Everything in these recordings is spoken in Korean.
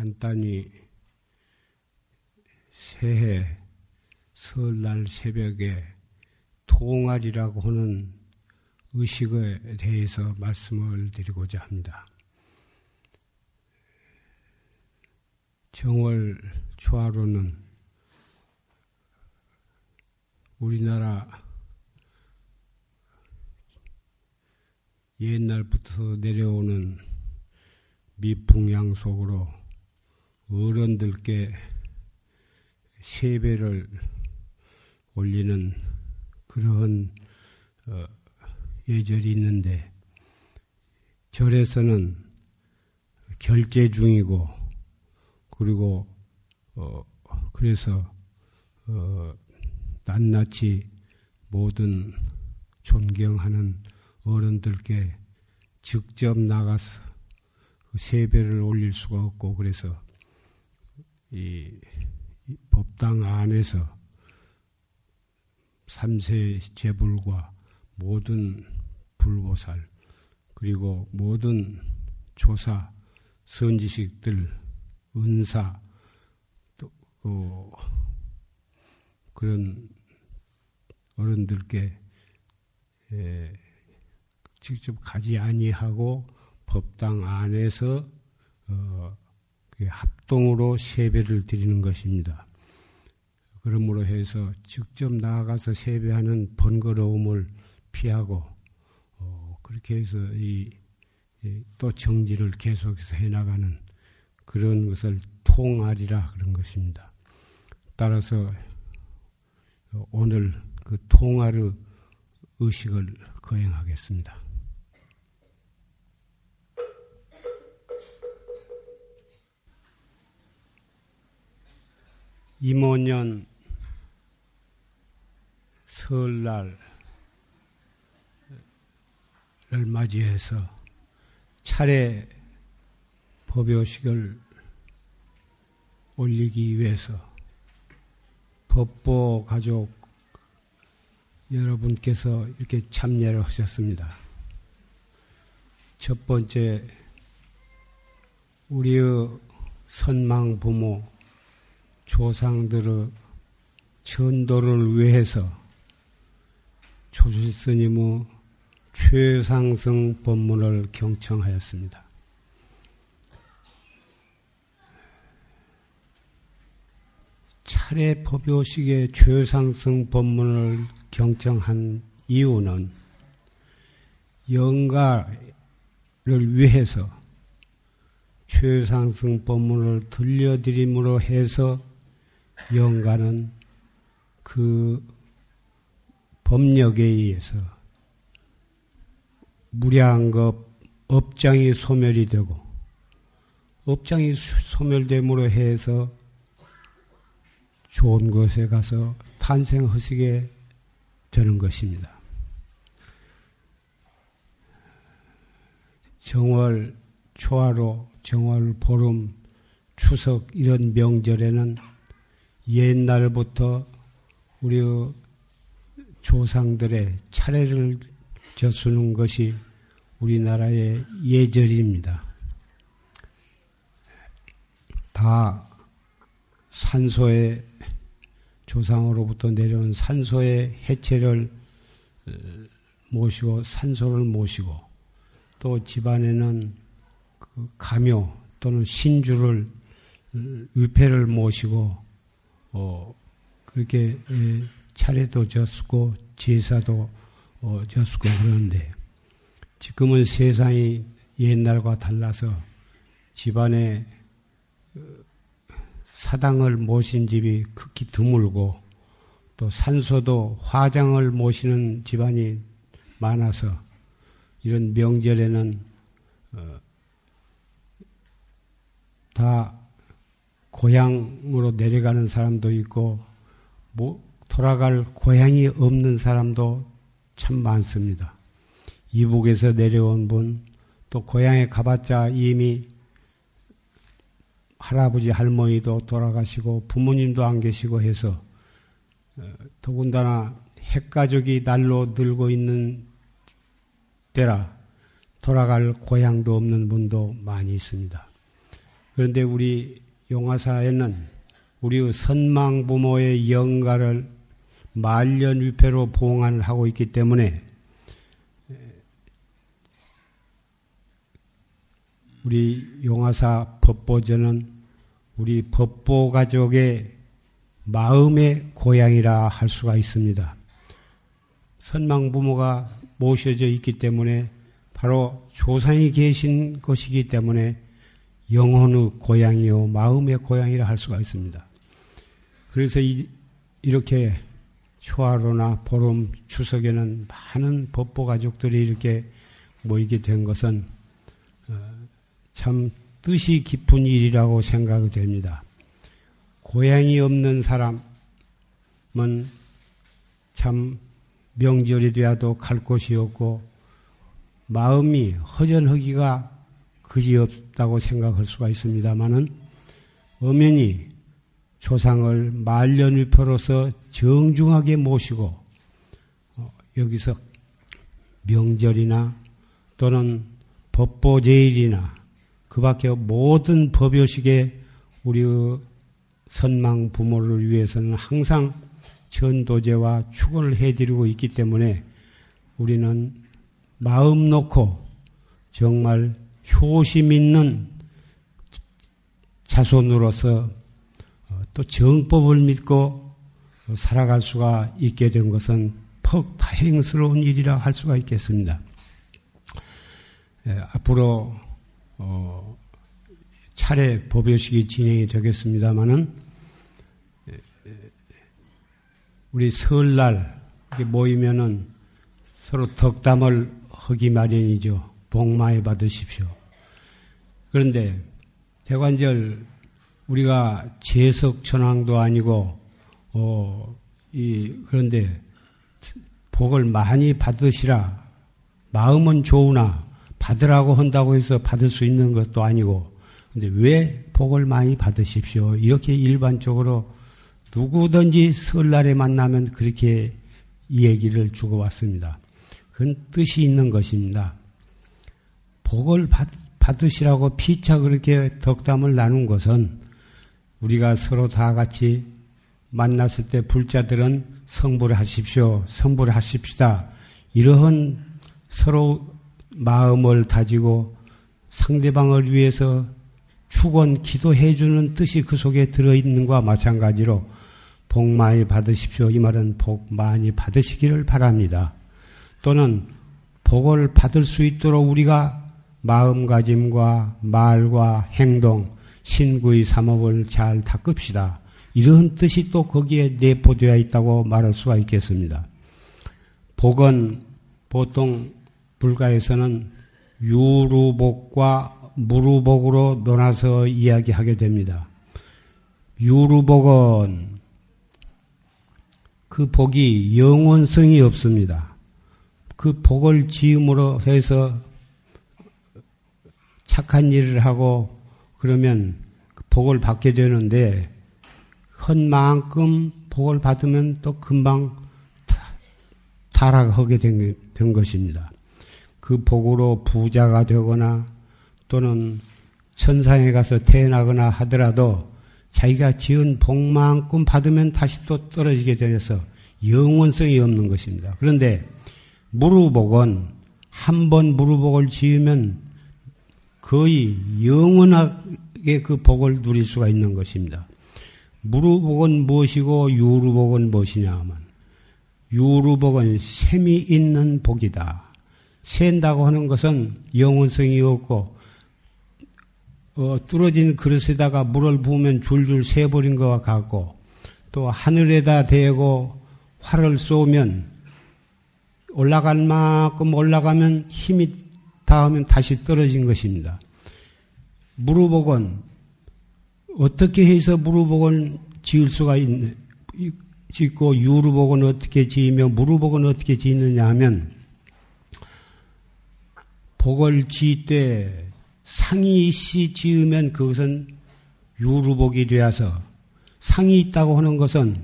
간단히 새해 설날 새벽에 통알이라고 하는 의식에 대해서 말씀을 드리고자 합니다. 정월 초하로는 우리나라 옛날부터 내려오는 미풍양 속으로 어른들께 세배를 올리는 그러한 어, 예절이 있는데 절에서는 결제 중이고 그리고 어 그래서 어 낱낱이 모든 존경하는 어른들께 직접 나가서 그 세배를 올릴 수가 없고 그래서 이, 이 법당 안에서 삼세 제불과 모든 불보살 그리고 모든 조사 선지식들 은사 또 어, 그런 어른들께 에, 직접 가지 아니하고 법당 안에서 어, 합동으로 세배를 드리는 것입니다. 그러므로 해서 직접 나아가서 세배하는 번거로움을 피하고 어, 그렇게 해서 이, 이 또 정지를 계속해서 해나가는 그런 것을 통할이라 그런 것입니다. 따라서 오늘 그 통할의 의식을 거행하겠습니다. 이모년 설날을 맞이해서 차례 법요식을 올리기 위해서 법보 가족 여러분께서 이렇게 참여를 하셨습니다. 첫 번째, 우리의 선망 부모, 조상들의 천도를 위해서 조실 스님의 최상승 법문을 경청하였습니다. 차례 법요식의 최상승 법문을 경청한 이유는 영가를 위해서 최상승 법문을 들려드림으로 해서 영가는 그 법력에 의해서 무량급 업장이 소멸이 되고 업장이 소멸됨으로 해서 좋은 곳에 가서 탄생하시게 되는 것입니다. 정월 초하로, 정월 보름, 추석 이런 명절에는 옛날부터 우리 조상들의 차례를 져수는 것이 우리나라의 예절입니다. 다 산소의 조상으로부터 내려온 산소의 해체를 어, 모시고 산소를 모시고 또 집안에는 그 가묘 또는 신주를 어, 위패를 모시고 어, 그렇게 차례도 졌고 제사도 어, 졌고 그러는데 지금은 세상이 옛날과 달라서 집안에 어, 사당을 모신 집이 극히 드물고 또 산소도 화장을 모시는 집안이 많아서 이런 명절에는 어, 다 고향으로 내려가는 사람도 있고 뭐 돌아갈 고향이 없는 사람도 참 많습니다. 이북에서 내려온 분, 또 고향에 가봤자 이미 할아버지 할머니도 돌아가시고 부모님도 안 계시고 해서 어, 더군다나 핵가족이 날로 늘고 있는 때라 돌아갈 고향도 없는 분도 많이 있습니다. 그런데 우리 용화사에는 우리 선망 부모의 영가를 말년위패로 봉안을 하고 있기 때문에 우리 용화사 법보전은 우리 법보 가족의 마음의 고향이라 할 수가 있습니다. 선망 부모가 모셔져 있기 때문에 바로 조상이 계신 것이기 때문에 영혼의 고향이요 마음의 고향이라 할 수가 있습니다. 그래서 이, 렇게 초하루나 보름 추석에는 많은 법보 가족들이 이렇게 모이게 된 것은 어, 참 뜻이 깊은 일이라고 생각이 됩니다. 고향이 없는 사람은 참 명절이 되어도 갈 곳이 없고 마음이 허전하기가 그지 없다고 생각할 수가 있습니다만은 엄연히 조상을 말년위표로서 정중하게 모시고 어, 여기서 명절이나 또는 법보제일이나 그 밖에 모든 법요식에 우리의 선망 부모를 위해서는 항상 전도제와 축원을 해드리고 있기 때문에 우리는 마음 놓고 정말 효심 있는 자손으로서 어, 또 정법을 믿고 살아갈 수가 있게 된 것은 퍽 다행스러운 일이라 할 수가 있겠습니다. 예, 앞으로 어, 차례 법요식이 진행이 되겠습니다만은 우리 설날 모이면은 서로 덕담을 하기 마련이죠. 복 많이 받으십시오. 그런데 대관절 우리가 재석 천왕도 아니고 어, 이 그런데 복을 많이 받으시라 마음은 좋으나 받으라고 한다고 해서 받을 수 있는 것도 아니고, 근데 왜 복을 많이 받으십시오? 이렇게 일반적으로 누구든지 설날에 만나면 그렇게 얘기를 주고왔습니다. 그건 뜻이 있는 것입니다. 복을 받, 받으시라고 피차 그렇게 덕담을 나눈 것은 우리가 서로 다 같이 만났을 때 불자들은 성불을 하십시오. 성불을 하십시다. 이러한 서로 마음을 다지고 상대방을 위해서 축원 기도해 주는 뜻이 그 속에 들어 있는 것과 마찬가지로 복 많이 받으십시오. 이 말은 복 많이 받으시기를 바랍니다. 또는 복을 받을 수 있도록 우리가 마음가짐과 말과 행동, 신구의 삼업을 잘 닦읍시다. 이런 뜻이 또 거기에 내포되어 있다고 말할 수가 있겠습니다. 복은 보통 불가에서는 유루복과 무루복으로 논아서 이야기하게 됩니다. 유루복은 그 복이 영원성이 없습니다. 그 복을 지음으로 해서 착한 일을 하고 그러면 그 복을 받게 되는데 헌 만큼 복을 받으면 또 금방 타락하게 된, 된 것입니다. 그 복으로 부자가 되거나 또는 천상에 가서 태어나거나 하더라도 자기가 지은 복만큼 받으면 다시 또 떨어지게 되어서 영원성이 없는 것입니다. 그런데 무르복은 한 번 무르복을 지으면 거의 영원하게 그 복을 누릴 수가 있는 것입니다. 무르복은 무엇이고 유루복은 무엇이냐 하면 유루복은 셈이 있는 복이다. 샌다고 하는 것은 영원성이 없고 어, 뚫어진 그릇에다가 물을 부으면 줄줄 새버린 것과 같고 또 하늘에다 대고 활을 쏘면 올라갈 만큼 올라가면 힘이 닿으면 다시 떨어진 것입니다. 무릎복은 어떻게 해서 무릎복을 지을 수가 있는 짓고 유루복은 어떻게 지으며 무릎복은 어떻게 지느냐 하면 복을 지때 상이 시 지으면 그것은 유루복이 되어서 상이 있다고 하는 것은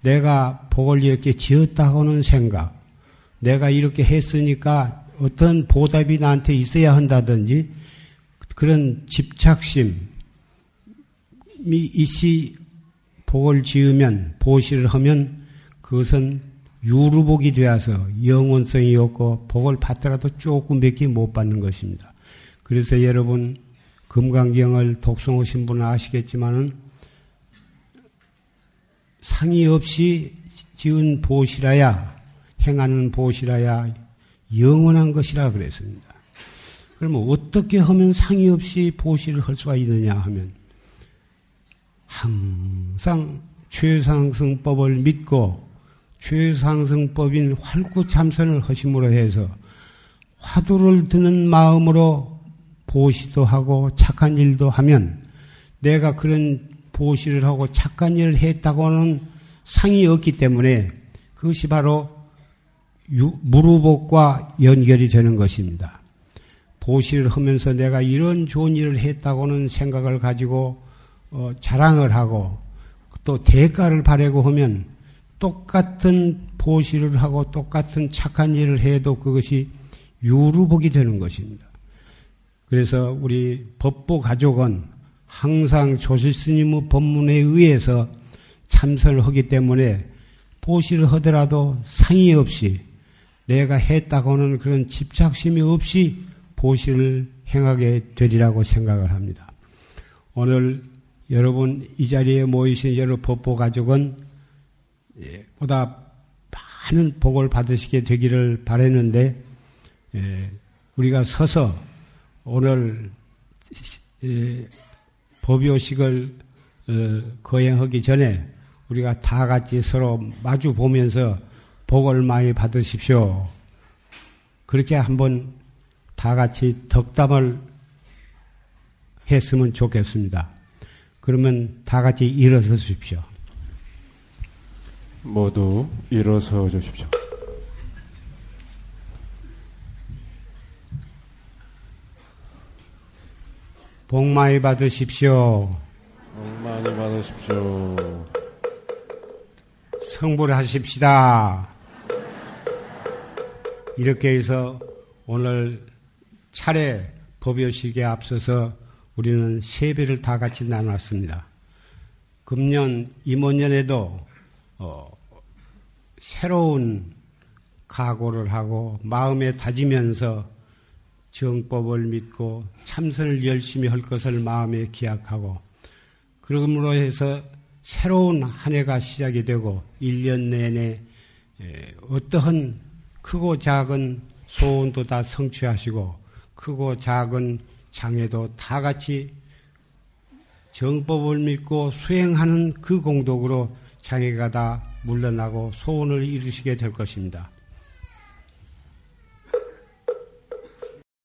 내가 복을 이렇게 지었다고 하는 생각, 내가 이렇게 했으니까 어떤 보답이 나한테 있어야 한다든지 그런 집착심, 이씨 복을 지으면 보시를 하면 그것은 유루복이 되어서 영원성이 없고 복을 받더라도 조금 밖에 못 받는 것입니다. 그래서 여러분 금강경을 독송하신 분은 아시겠지만은 상의 없이 지은 보시라야 행하는 보시라야 영원한 것이라 그랬습니다. 그러면 어떻게 하면 상의 없이 보시를 할 수가 있느냐 하면 항상 최상승법을 믿고 최상승법인 활구참선을 하심으로 해서 화두를 드는 마음으로 보시도 하고 착한 일도 하면 내가 그런 보시를 하고 착한 일을 했다고는 상이 없기 때문에 그것이 바로 무루복과 연결이 되는 것입니다. 보시를 하면서 내가 이런 좋은 일을 했다고는 생각을 가지고 어, 자랑을 하고 또 대가를 바라고 하면 똑같은 보시를 하고 똑같은 착한 일을 해도 그것이 유루복이 되는 것입니다. 그래서 우리 법보 가족은 항상 조실 스님의 법문에 의해서 참선을 하기 때문에 보시를 하더라도 상의 없이 내가 했다고는 그런 집착심이 없이 보시를 행하게 되리라고 생각을 합니다. 오늘 여러분 이 자리에 모이신 여러 법보 가족은 예, 보다 많은 복을 받으시게 되기를 바랬는데 예, 우리가 서서 오늘 예, 법요식을 어, 거행하기 전에 우리가 다 같이 서로 마주 보면서 복을 많이 받으십시오. 그렇게 한번 다 같이 덕담을 했으면 좋겠습니다. 그러면 다 같이 일어서 주십시오. 모두 일어서 주십시오. 복 많이 받으십시오. 복 많이 받으십시오. 성불 하십시다. 이렇게 해서 오늘 차례 법요식에 앞서서 우리는 세배를 다 같이 나눴습니다. 금년 임원년에도 어, 새로운 각오를 하고 마음에 다지면서 정법을 믿고 참선을 열심히 할 것을 마음에 기약하고 그러므로 해서 새로운 한 해가 시작이 되고 1년 내내 어떠한 크고 작은 소원도 다 성취하시고 크고 작은 장애도 다 같이 정법을 믿고 수행하는 그 공덕으로 장애가 다 물러나고 소원을 이루시게 될 것입니다.